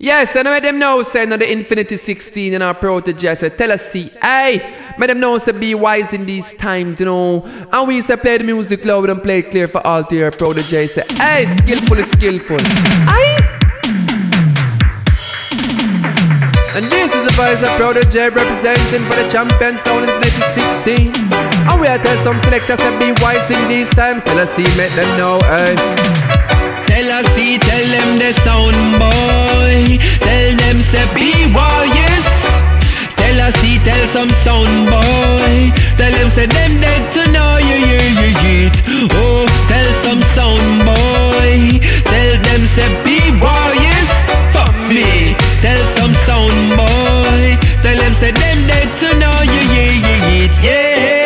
Yes, and I made them know on the Infinity 16 and our Protoje, said, Tela-C, hey, made them know to be wise in these times, you know. And we used to play the music loud and play clear for all to your Protoje. Say, hey, skillful is skillful. Aye. And this is the voice of Protoje representing for the champion sound in 2016. And we are tell some selectors to be wise in these times. Tela-C, make them know, hey. Tela-C, tell them the sound boy. Say wise. Tela-C, tell some sound boy. Tell them say them dead to know you, you, you, you. Oh, tell some sound boy. Tell them say be wise. Fuck me. Tell some sound boy. Tell them say them dead to know you, you, you, you, yeah.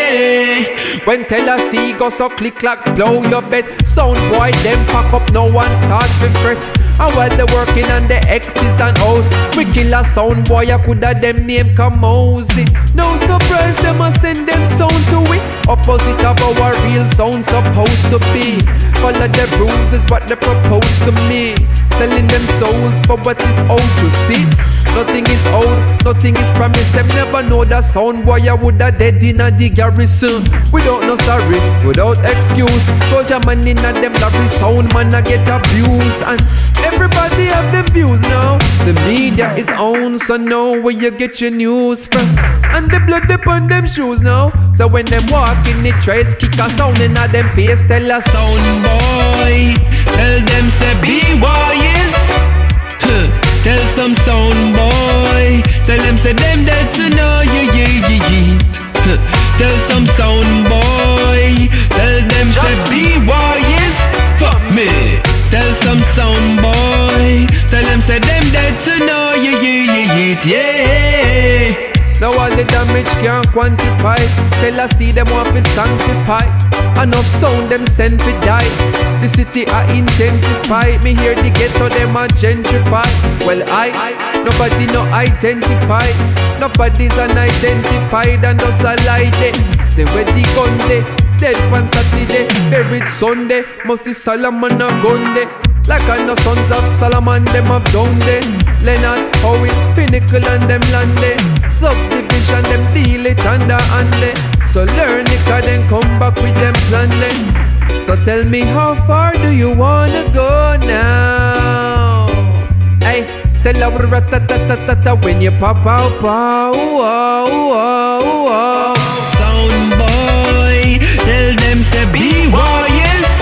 When tell a see go so click clack blow your bed Sound boy them pack up no one start to fret And while they working on the X's and O's We kill a sound boy I coulda them name Kamosi. No surprise them a send them sound to it Opposite of our real sound supposed to be. Follow the rules is what they propose to me. Selling them souls for what is old you see Nothing is old, nothing is promised. Them never know that sound. Boy I woulda dead in a the garrison. Without no sorry, without excuse. Soldier man in a them lobby sound. Man I get abused. And everybody have them views now. The media is on so know where you get your news from? And the blood upon them shoes now. So when them walk in the trace kick a sound in a them face Tell a sound boy. Tell them say be wise. Huh. Tell some sound boy say them dead to know you yeah yeah yeah. Huh. Tell some sound boy. Tell them say be wise Fuck me. Tell some sound boy. Tell them say them dead to know you yeah yeah yeah now all the damage can't quantify. Tela-C them want to sanctify Enough sound them send to die. The city I intensify. Me hear the ghetto them a gentrify. Well I, nobody no identify. Nobody's unidentified and us a lie they They where the gun they Dead on Saturday, buried Sunday Must see Solomon a gun they like I know sons of Solomon, them have done there. Leonard, Howell, Pinnacle and them land there. Subdivision, them deal it under and there. So learn back with them plan. So tell me how far do you wanna go now? Hey, tell her rat-ta-ta-ta-ta when you pop out, pow, wow, wow, wow. Sound boy, tell them say be wise.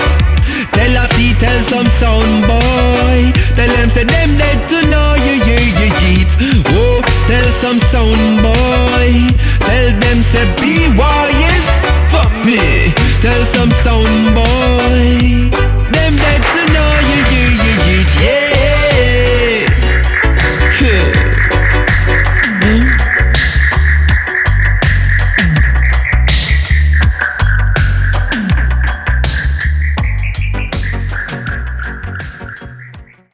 Tela-C, tell some sound boy. Tell them say them dead to know you, you, you, you. Oh, tell some sound boy. Tell them say. Fuck Tell some sound boy.